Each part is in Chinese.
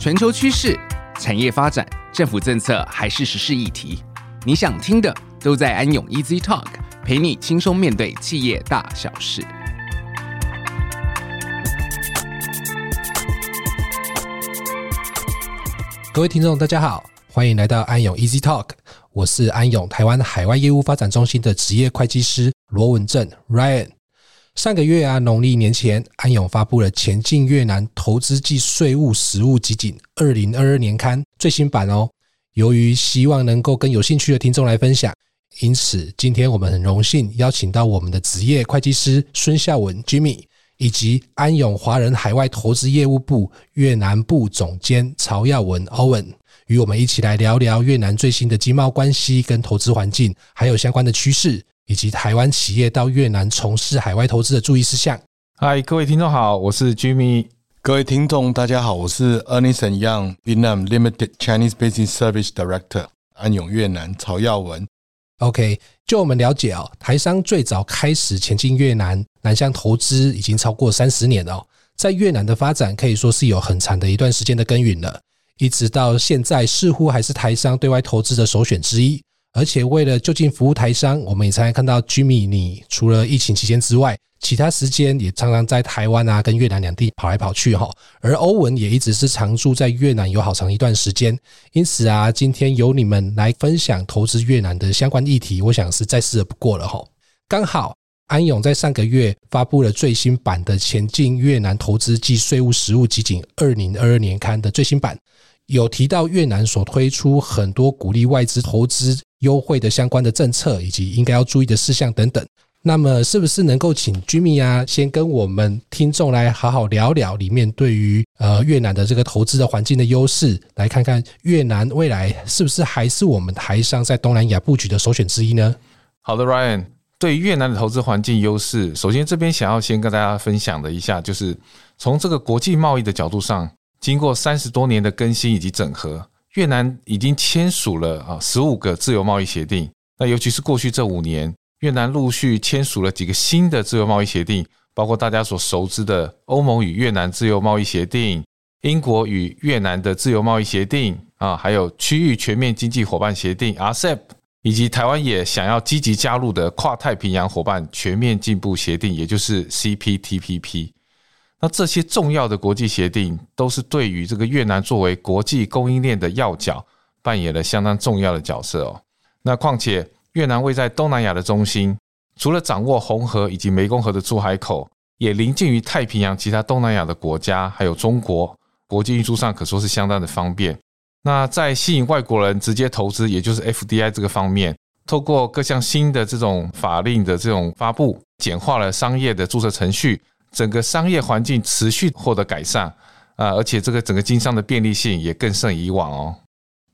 全球趋势、产业发展、政府政策还是时事议题，你想听的都在安永 Easy Talk，陪你轻松面对企业大小事。各位听众，大家好，欢迎来到安永 Easy Talk，我是安永台湾海外业务发展中心的职业会计师罗文正 Ryan。上个月啊，农历年前，安永发布了《前进越南投资暨税务实务集锦二零二二年刊》最新版哦。由于希望能够跟有兴趣的听众来分享，因此今天我们很荣幸邀请到我们的职业会计师孙孝文 Jimmy。以及安永华人海外投资业务部越南部总监曹耀文 Owen，与我们一起来聊聊越南最新的经贸关系跟投资环境，还有相关的趋势，以及台湾企业到越南从事海外投资的注意事项。嗨，各位听众好，我是 Jimmy。各位听众大家好，我是 Ernest & Young Vietnam Limited Chinese Business Service Director 安永越南曹耀文。OK，就我们了解哦，台商最早开始前进越南南向投资已经超过三十年了哦，在越南的发展可以说是有很长的一段时间的耕耘了，一直到现在似乎还是台商对外投资的首选之一。而且为了就近服务台商，我们也常常看到 Jimmy，你除了疫情期间之外，其他时间也常常在台湾啊跟越南两地跑来跑去哈。而欧文也一直是常住在越南有好长一段时间，因此啊，今天由你们来分享投资越南的相关议题，我想是再适合不过了哈。刚好安永在上个月发布了最新版的《前进越南投资暨税务实务集锦二零二二年刊》的最新版。有提到越南所推出很多鼓励外资投资优惠的相关的政策，以及应该要注意的事项等等。那么，是不是能够请 Jimmy 啊，先跟我们听众来好好聊聊里面对于呃越南的这个投资的环境的优势，来看看越南未来是不是还是我们台商在东南亚布局的首选之一呢？好的，Ryan，对于越南的投资环境优势，首先这边想要先跟大家分享的一下，就是从这个国际贸易的角度上。经过三十多年的更新以及整合，越南已经签署了啊十五个自由贸易协定。那尤其是过去这五年，越南陆续签署了几个新的自由贸易协定，包括大家所熟知的欧盟与越南自由贸易协定、英国与越南的自由贸易协定啊，还有区域全面经济伙伴协定 （RCEP），以及台湾也想要积极加入的跨太平洋伙伴全面进步协定，也就是 CPTPP。那这些重要的国际协定都是对于这个越南作为国际供应链的要角扮演了相当重要的角色哦。那况且越南位在东南亚的中心，除了掌握红河以及湄公河的出海口，也临近于太平洋其他东南亚的国家，还有中国，国际运输上可说是相当的方便。那在吸引外国人直接投资，也就是 FDI 这个方面，透过各项新的这种法令的这种发布，简化了商业的注册程序。整个商业环境持续获得改善啊，而且这个整个经商的便利性也更胜以往哦。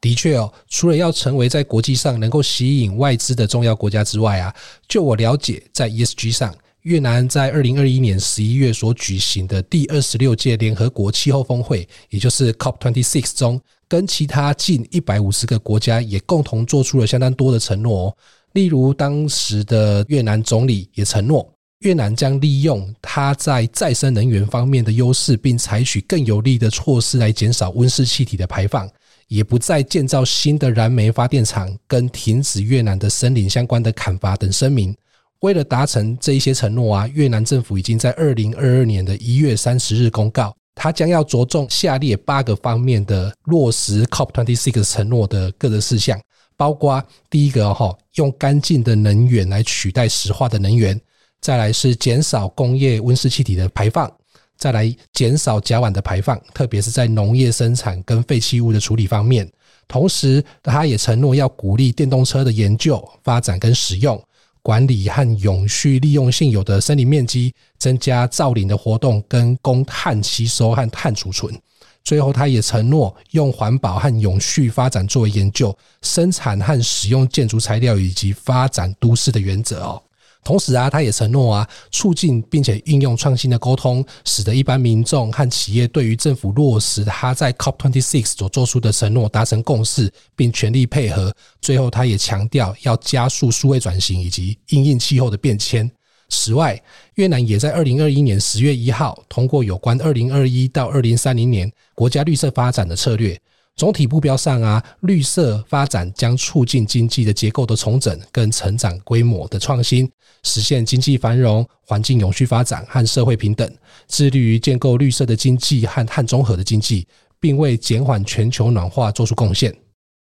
的确哦，除了要成为在国际上能够吸引外资的重要国家之外啊，就我了解，在 ESG 上，越南在二零二一年十一月所举行的第二十六届联合国气候峰会，也就是 COP twenty six 中，跟其他近一百五十个国家也共同做出了相当多的承诺哦。例如，当时的越南总理也承诺。越南将利用它在再生能源方面的优势，并采取更有力的措施来减少温室气体的排放，也不再建造新的燃煤发电厂，跟停止越南的森林相关的砍伐等声明。为了达成这一些承诺啊，越南政府已经在二零二二年的一月三十日公告，它将要着重下列八个方面的落实 COP twenty six 承诺的各个事项，包括第一个哈，用干净的能源来取代石化的能源。再来是减少工业温室气体的排放，再来减少甲烷的排放，特别是在农业生产跟废弃物的处理方面。同时，他也承诺要鼓励电动车的研究、发展跟使用，管理和永续利用现有的森林面积，增加造林的活动跟供碳吸收和碳储存。最后，他也承诺用环保和永续发展作为研究、生产和使用建筑材料以及发展都市的原则哦。同时啊，他也承诺啊，促进并且运用创新的沟通，使得一般民众和企业对于政府落实他在 COP26 所做出的承诺达成共识，并全力配合。最后，他也强调要加速数位转型以及因应气候的变迁。此外，越南也在二零二一年十月一号通过有关二零二一到二零三零年国家绿色发展的策略。总体目标上啊，绿色发展将促进经济的结构的重整跟成长规模的创新，实现经济繁荣、环境永续发展和社会平等，致力于建构绿色的经济和碳中和的经济，并为减缓全球暖化做出贡献。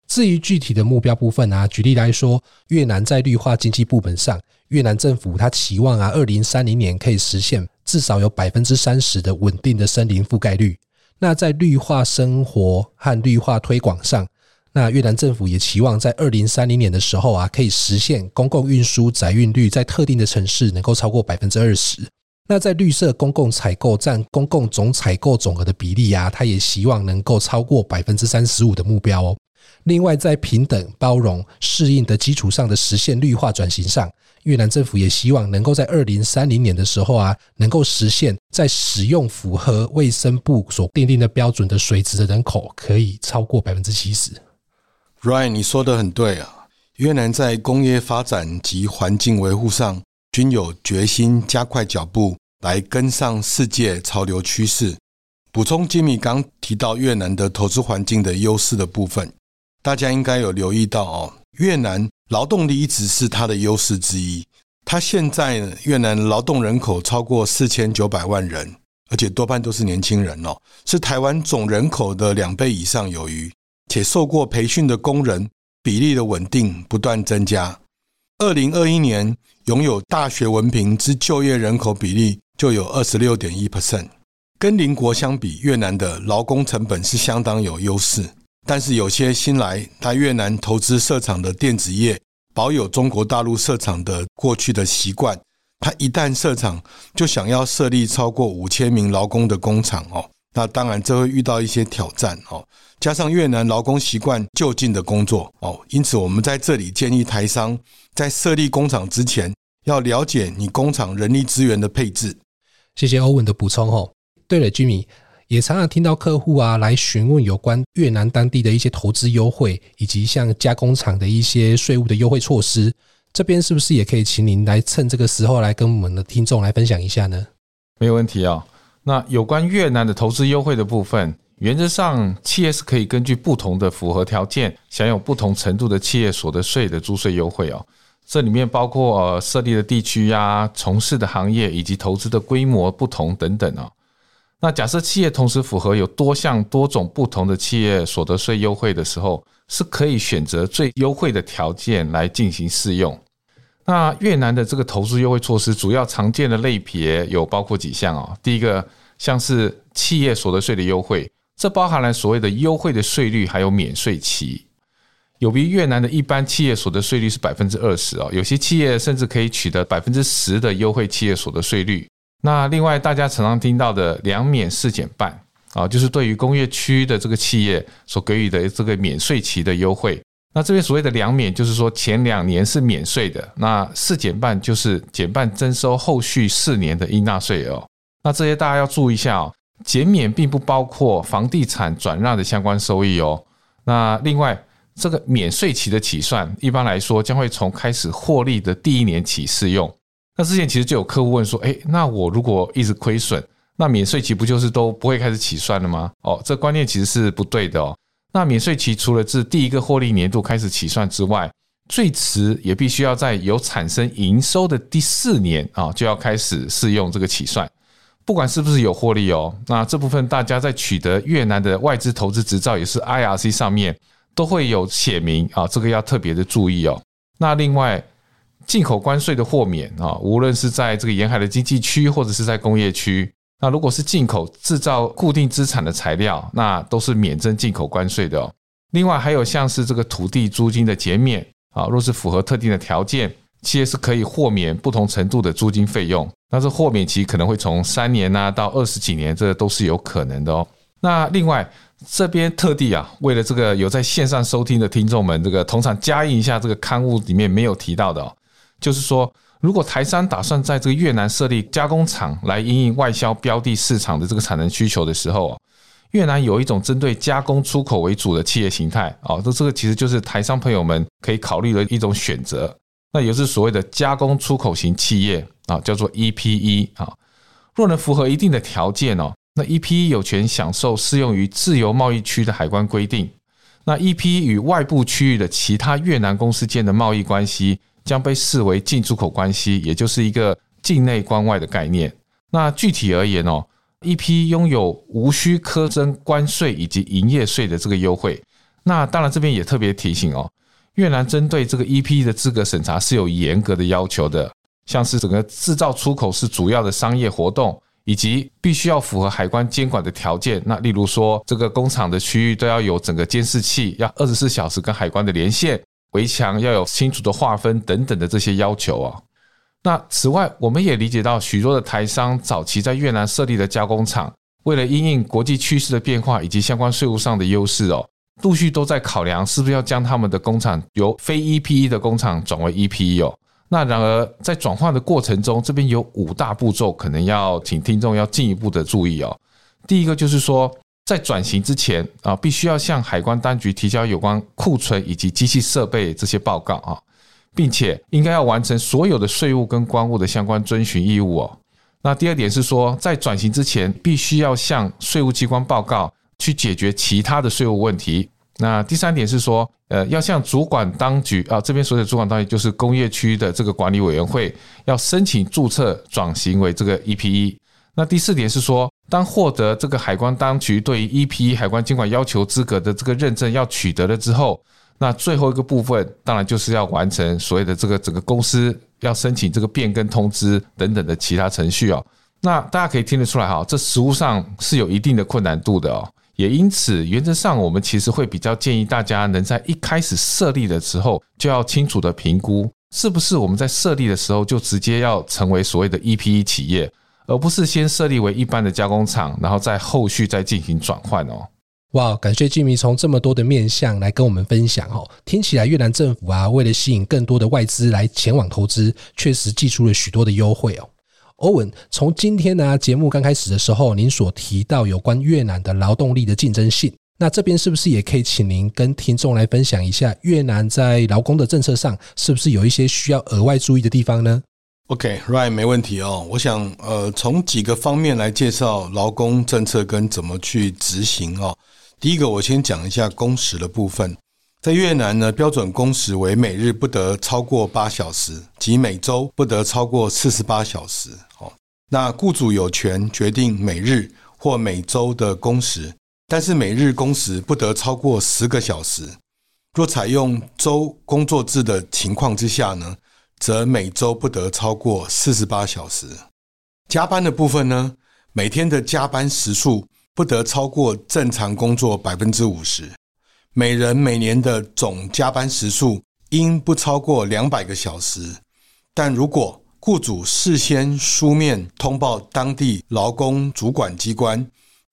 至于具体的目标部分啊，举例来说，越南在绿化经济部门上，越南政府它期望啊，二零三零年可以实现至少有百分之三十的稳定的森林覆盖率。那在绿化生活和绿化推广上，那越南政府也期望在二零三零年的时候啊，可以实现公共运输载运率在特定的城市能够超过百分之二十。那在绿色公共采购占公共总采购总额的比例啊，它也希望能够超过百分之三十五的目标哦。另外，在平等、包容、适应的基础上的实现绿化转型上。越南政府也希望能够在二零三零年的时候啊，能够实现在使用符合卫生部所订定的标准的水质的人口可以超过百分之七十。Ryan，你说的很对啊，越南在工业发展及环境维护上均有决心加快脚步来跟上世界潮流趋势。补充吉米刚提到越南的投资环境的优势的部分，大家应该有留意到哦，越南。劳动力一直是它的优势之一。它现在越南劳动人口超过四千九百万人，而且多半都是年轻人哦，是台湾总人口的两倍以上有余。且受过培训的工人比例的稳定不断增加。二零二一年拥有大学文凭之就业人口比例就有二十六点一 percent。跟邻国相比，越南的劳工成本是相当有优势。但是有些新来在越南投资设厂的电子业，保有中国大陆设厂的过去的习惯，他一旦设厂就想要设立超过五千名劳工的工厂哦，那当然这会遇到一些挑战哦。加上越南劳工习惯就近的工作哦，因此我们在这里建议台商在设立工厂之前，要了解你工厂人力资源的配置。谢谢欧文的补充哦。对了居民。也常常听到客户啊来询问有关越南当地的一些投资优惠，以及像加工厂的一些税务的优惠措施。这边是不是也可以请您来趁这个时候来跟我们的听众来分享一下呢？没有问题哦。那有关越南的投资优惠的部分，原则上企业是可以根据不同的符合条件，享有不同程度的企业所得税的租税优惠哦。这里面包括设立的地区呀、从事的行业以及投资的规模不同等等哦。那假设企业同时符合有多项多种不同的企业所得税优惠的时候，是可以选择最优惠的条件来进行适用。那越南的这个投资优惠措施主要常见的类别有包括几项哦。第一个像是企业所得税的优惠，这包含了所谓的优惠的税率还有免税期，有别越南的一般企业所得税率是百分之二十哦，有些企业甚至可以取得百分之十的优惠企业所得税率。那另外，大家常常听到的两免四减半啊，就是对于工业区的这个企业所给予的这个免税期的优惠。那这边所谓的两免，就是说前两年是免税的，那四减半就是减半征收后续四年的应纳税额。那这些大家要注意一下哦，减免并不包括房地产转让的相关收益哦。那另外，这个免税期的起算，一般来说将会从开始获利的第一年起适用。那之前其实就有客户问说，诶，那我如果一直亏损，那免税期不就是都不会开始起算了吗？哦，这观念其实是不对的哦。那免税期除了自第一个获利年度开始起算之外，最迟也必须要在有产生营收的第四年啊，就要开始适用这个起算，不管是不是有获利哦。那这部分大家在取得越南的外资投资执照，也是 IRC 上面都会有写明啊，这个要特别的注意哦。那另外。进口关税的豁免啊，无论是在这个沿海的经济区或者是在工业区，那如果是进口制造固定资产的材料，那都是免征进口关税的哦。另外还有像是这个土地租金的减免啊，若是符合特定的条件，企业是可以豁免不同程度的租金费用。但是豁免期可能会从三年呐到二十几年，这都是有可能的哦。那另外这边特地啊，为了这个有在线上收听的听众们，这个同场加印一下这个刊物里面没有提到的哦。就是说，如果台商打算在这个越南设立加工厂来因应外销标的市场的这个产能需求的时候，越南有一种针对加工出口为主的企业形态啊，这这个其实就是台商朋友们可以考虑的一种选择。那也是所谓的加工出口型企业啊，叫做 EPE 啊。若能符合一定的条件哦，那 EPE 有权享受适用于自由贸易区的海关规定。那 EPE 与外部区域的其他越南公司间的贸易关系将被视为进出口关系，也就是一个境内关外的概念。那具体而言哦 ep 拥有无需苛征关税以及营业税的这个优惠。那当然这边也特别提醒哦，越南针对这个 EP 的资格审查是有严格的要求的。像是整个制造出口是主要的商业活动，以及必须要符合海关监管的条件。那例如说，这个工厂的区域都要有整个监视器，要二十四小时跟海关的连线，围墙要有清楚的划分等等的这些要求啊。那此外，我们也理解到许多的台商早期在越南设立的加工厂，为了因应国际趋势的变化以及相关税务上的优势哦，陆续都在考量是不是要将他们的工厂由非 EPE 的工厂转为 EPE 哦。那然而，在转换的过程中，这边有五大步骤，可能要请听众要进一步的注意哦。第一个就是说，在转型之前啊，必须要向海关当局提交有关库存以及机器设备这些报告啊，并且应该要完成所有的税务跟关务的相关遵循义务哦。那第二点是说，在转型之前，必须要向税务机关报告，去解决其他的税务问题。那第三点是说，呃，要向主管当局啊，这边所有的主管当局就是工业区的这个管理委员会，要申请注册转型为这个 EPE。那第四点是说，当获得这个海关当局对于 EPE 海关监管要求资格的这个认证要取得了之后，那最后一个部分当然就是要完成所谓的这个整个公司要申请这个变更通知等等的其他程序哦。那大家可以听得出来哈，这实务上是有一定的困难度的哦。也因此，原则上我们其实会比较建议大家能在一开始设立的时候就要清楚的评估，是不是我们在设立的时候就直接要成为所谓的 EPE 企业，而不是先设立为一般的加工厂，然后在后续再进行转换哦。哇，感谢 Jimmy 从这么多的面向来跟我们分享哦，听起来越南政府啊，为了吸引更多的外资来前往投资，确实寄出了许多的优惠哦。欧文，从今天呢节目刚开始的时候，您所提到有关越南的劳动力的竞争性，那这边是不是也可以请您跟听众来分享一下越南在劳工的政策上是不是有一些需要额外注意的地方呢？OK，Right，没问题哦。我想呃，从几个方面来介绍劳工政策跟怎么去执行哦。第一个，我先讲一下工时的部分。在越南呢，标准工时为每日不得超过八小时，及每周不得超过四十八小时。哦，那雇主有权决定每日或每周的工时，但是每日工时不得超过十个小时。若采用周工作制的情况之下呢，则每周不得超过四十八小时。加班的部分呢，每天的加班时数不得超过正常工作百分之五十。每人每年的总加班时数应不超过两百个小时，但如果雇主事先书面通报当地劳工主管机关，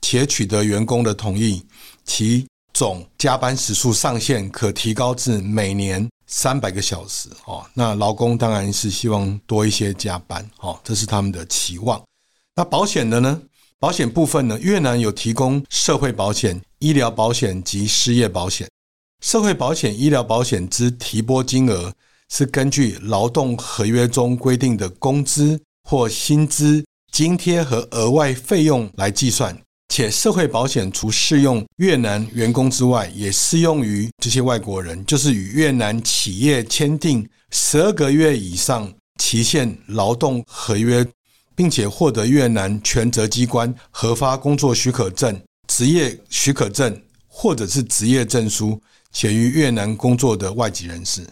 且取得员工的同意，其总加班时数上限可提高至每年三百个小时。哦，那劳工当然是希望多一些加班，哦，这是他们的期望。那保险的呢？保险部分呢，越南有提供社会保险、医疗保险及失业保险。社会保险、医疗保险之提拨金额是根据劳动合约中规定的工资或薪资、津贴和额外费用来计算。且社会保险除适用越南员工之外，也适用于这些外国人，就是与越南企业签订十二个月以上期限劳动合约。并且获得越南权责机关核发工作许可证、职业许可证或者是职业证书，且于越南工作的外籍人士。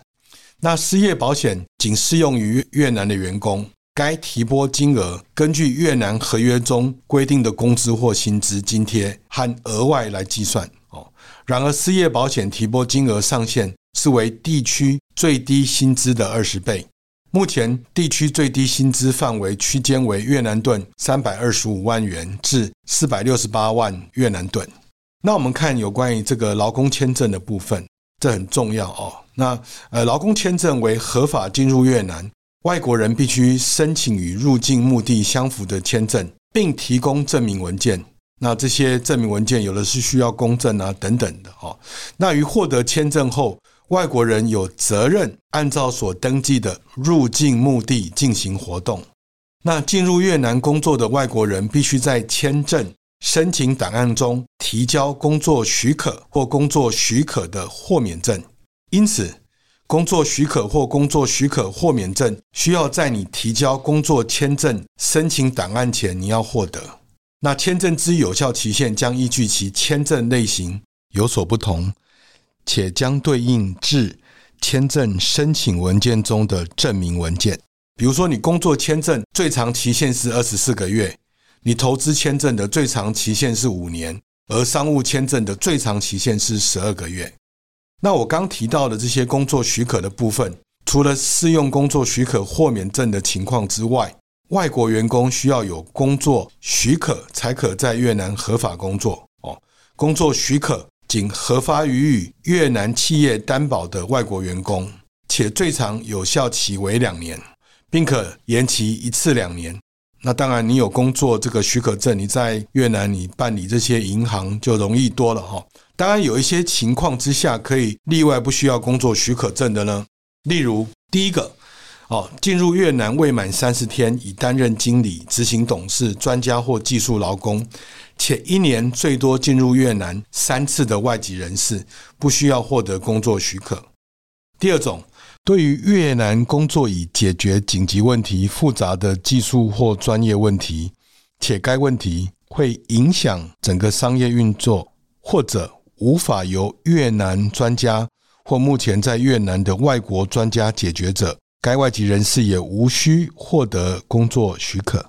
那失业保险仅适用于越南的员工，该提拨金额根据越南合约中规定的工资或薪资津贴和额外来计算。哦，然而失业保险提拨金额上限是为地区最低薪资的二十倍。目前地区最低薪资范围区间为越南盾三百二十五万元至四百六十八万越南盾。那我们看有关于这个劳工签证的部分，这很重要哦。那呃，劳工签证为合法进入越南，外国人必须申请与入境目的相符的签证，并提供证明文件。那这些证明文件有的是需要公证啊等等的哦。那于获得签证后，外国人有责任按照所登记的入境目的进行活动。那进入越南工作的外国人必须在签证申请档案中提交工作许可或工作许可的豁免证。因此，工作许可或工作许可豁免证需要在你提交工作签证申请档案前你要获得。那签证之有效期限将依据其签证类型有所不同，且将对应至签证申请文件中的证明文件。比如说，你工作签证最长期限是二十四个月，你投资签证的最长期限是五年，而商务签证的最长期限是十二个月。那我刚提到的这些工作许可的部分，除了适用工作许可豁免证的情况之外，外国员工需要有工作许可才可在越南合法工作哦。工作许可仅核发予以越南企业担保的外国员工，且最长有效期为两年。并可延期一次两年。那当然，你有工作这个许可证，你在越南你办理这些银行就容易多了哈。当然，有一些情况之下可以例外，不需要工作许可证的呢。例如，第一个，哦，进入越南未满三十天，已担任经理、执行董事、专家或技术劳工，且一年最多进入越南三次的外籍人士，不需要获得工作许可。第二种。对于越南工作以解决紧急问题、复杂的技术或专业问题，且该问题会影响整个商业运作，或者无法由越南专家或目前在越南的外国专家解决者，该外籍人士也无需获得工作许可。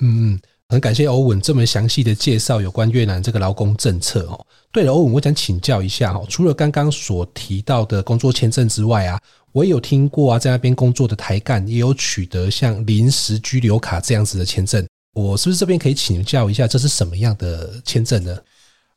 嗯。很感谢欧文这么详细的介绍有关越南这个劳工政策哦。对了，欧文，我想请教一下哦，除了刚刚所提到的工作签证之外啊，我也有听过啊，在那边工作的台干也有取得像临时居留卡这样子的签证。我是不是这边可以请教一下，这是什么样的签证呢？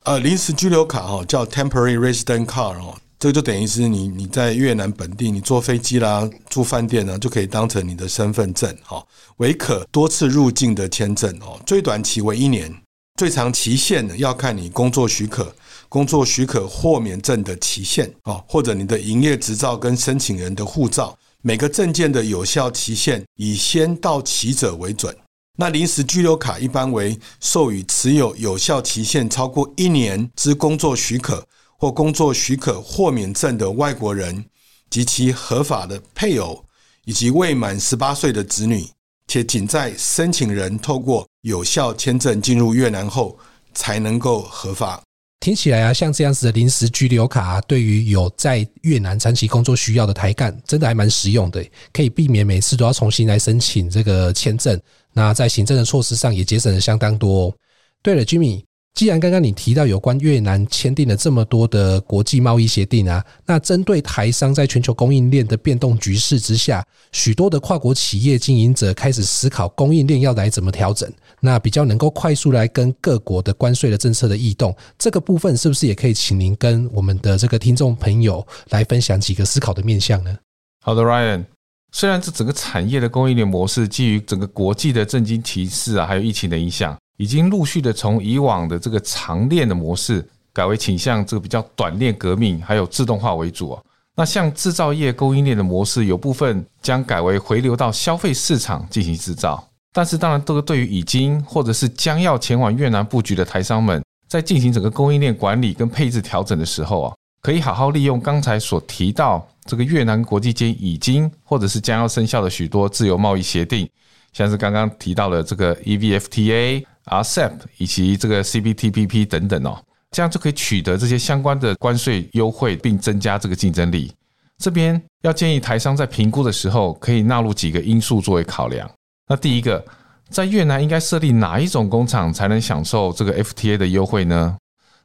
呃，临时居留卡哈叫 Temporary Resident Card 哦。这个就等于是你你在越南本地，你坐飞机啦、住饭店呢，就可以当成你的身份证哦，为可多次入境的签证哦，最短期为一年，最长期限呢要看你工作许可、工作许可豁免证的期限哦，或者你的营业执照跟申请人的护照，每个证件的有效期限以先到期者为准。那临时居留卡一般为授予持有有效期限超过一年之工作许可。或工作许可豁免证的外国人及其合法的配偶，以及未满十八岁的子女，且仅在申请人透过有效签证进入越南后才能够合法。听起来啊，像这样子的临时居留卡啊，对于有在越南长期工作需要的台干，真的还蛮实用的，可以避免每次都要重新来申请这个签证。那在行政的措施上也节省了相当多哦。对了，Jimmy。既然刚刚你提到有关越南签订了这么多的国际贸易协定啊，那针对台商在全球供应链的变动局势之下，许多的跨国企业经营者开始思考供应链要来怎么调整，那比较能够快速来跟各国的关税的政策的异动，这个部分是不是也可以请您跟我们的这个听众朋友来分享几个思考的面向呢？好的，Ryan，虽然这整个产业的供应链模式基于整个国际的政经提示啊，还有疫情的影响。已经陆续的从以往的这个长链的模式，改为倾向这个比较短链革命，还有自动化为主啊。那像制造业供应链的模式，有部分将改为回流到消费市场进行制造。但是，当然，这个对于已经或者是将要前往越南布局的台商们，在进行整个供应链管理跟配置调整的时候啊，可以好好利用刚才所提到这个越南国际间已经或者是将要生效的许多自由贸易协定，像是刚刚提到的这个 EVFTA。RCEP 以及这个 CPTPP 等等哦，这样就可以取得这些相关的关税优惠，并增加这个竞争力。这边要建议台商在评估的时候，可以纳入几个因素作为考量。那第一个，在越南应该设立哪一种工厂才能享受这个 FTA 的优惠呢？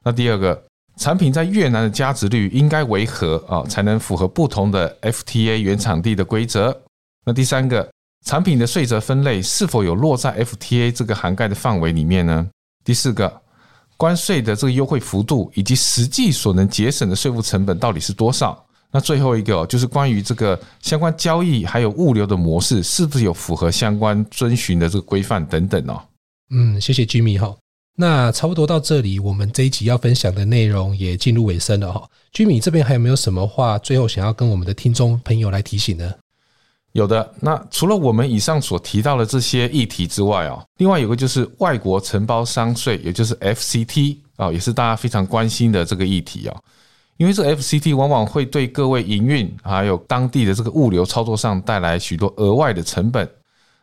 那第二个，产品在越南的价值率应该为何啊，才能符合不同的 FTA 原产地的规则？那第三个。产品的税则分类是否有落在 FTA 这个涵盖的范围里面呢？第四个，关税的这个优惠幅度以及实际所能节省的税务成本到底是多少？那最后一个就是关于这个相关交易还有物流的模式是不是有符合相关遵循的这个规范等等哦。嗯，谢谢 Jimmy 哈。那差不多到这里，我们这一集要分享的内容也进入尾声了哈。居米这边还有没有什么话，最后想要跟我们的听众朋友来提醒呢？有的。那除了我们以上所提到的这些议题之外哦，另外有个就是外国承包商税，也就是 FCT 啊，也是大家非常关心的这个议题哦。因为这 FCT 往往会对各位营运还有当地的这个物流操作上带来许多额外的成本。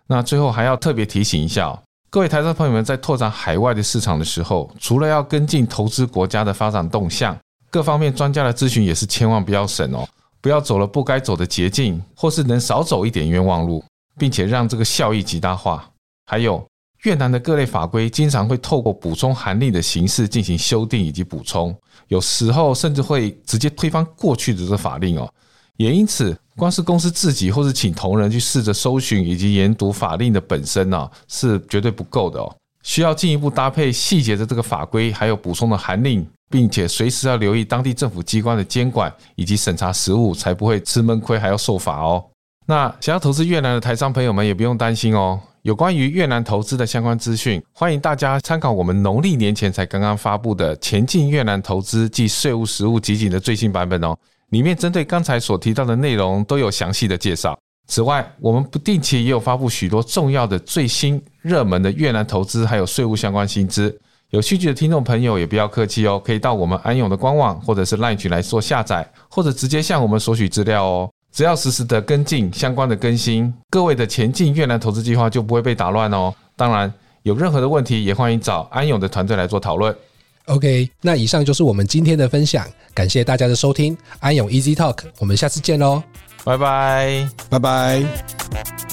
那最后还要特别提醒一下哦。各位台商朋友们，在拓展海外的市场的时候，除了要跟进投资国家的发展动向，各方面专家的咨询也是千万不要省哦，不要走了不该走的捷径，或是能少走一点冤枉路，并且让这个效益极大化。还有越南的各类法规，经常会透过补充函令的形式进行修订以及补充，有时候甚至会直接推翻过去的这个法令哦。也因此，光是公司自己或是请同仁去试着搜寻以及研读法令的本身呢，是绝对不够的哦。需要进一步搭配细节的这个法规，还有补充的函令，并且随时要留意当地政府机关的监管以及审查实务，才不会吃闷亏还要受罚哦。那想要投资越南的台商朋友们也不用担心哦。有关于越南投资的相关资讯，欢迎大家参考我们农历年前才刚刚发布的《前进越南投资暨税务实务集锦》的最新版本哦。里面针对刚才所提到的内容都有详细的介绍。此外，我们不定期也有发布许多重要的最新热门的越南投资还有税务相关新知。有兴趣的听众朋友也不要客气哦，可以到我们安永的官网或者是 LINE 群来做下载，或者直接向我们索取资料哦。只要实时的跟进相关的更新，各位的前进越南投资计划就不会被打乱哦。当然，有任何的问题也欢迎找安永的团队来做讨论。OK，那以上就是我们今天的分享，感谢大家的收听，安永 Easy Talk，我们下次见喽，拜拜，拜拜。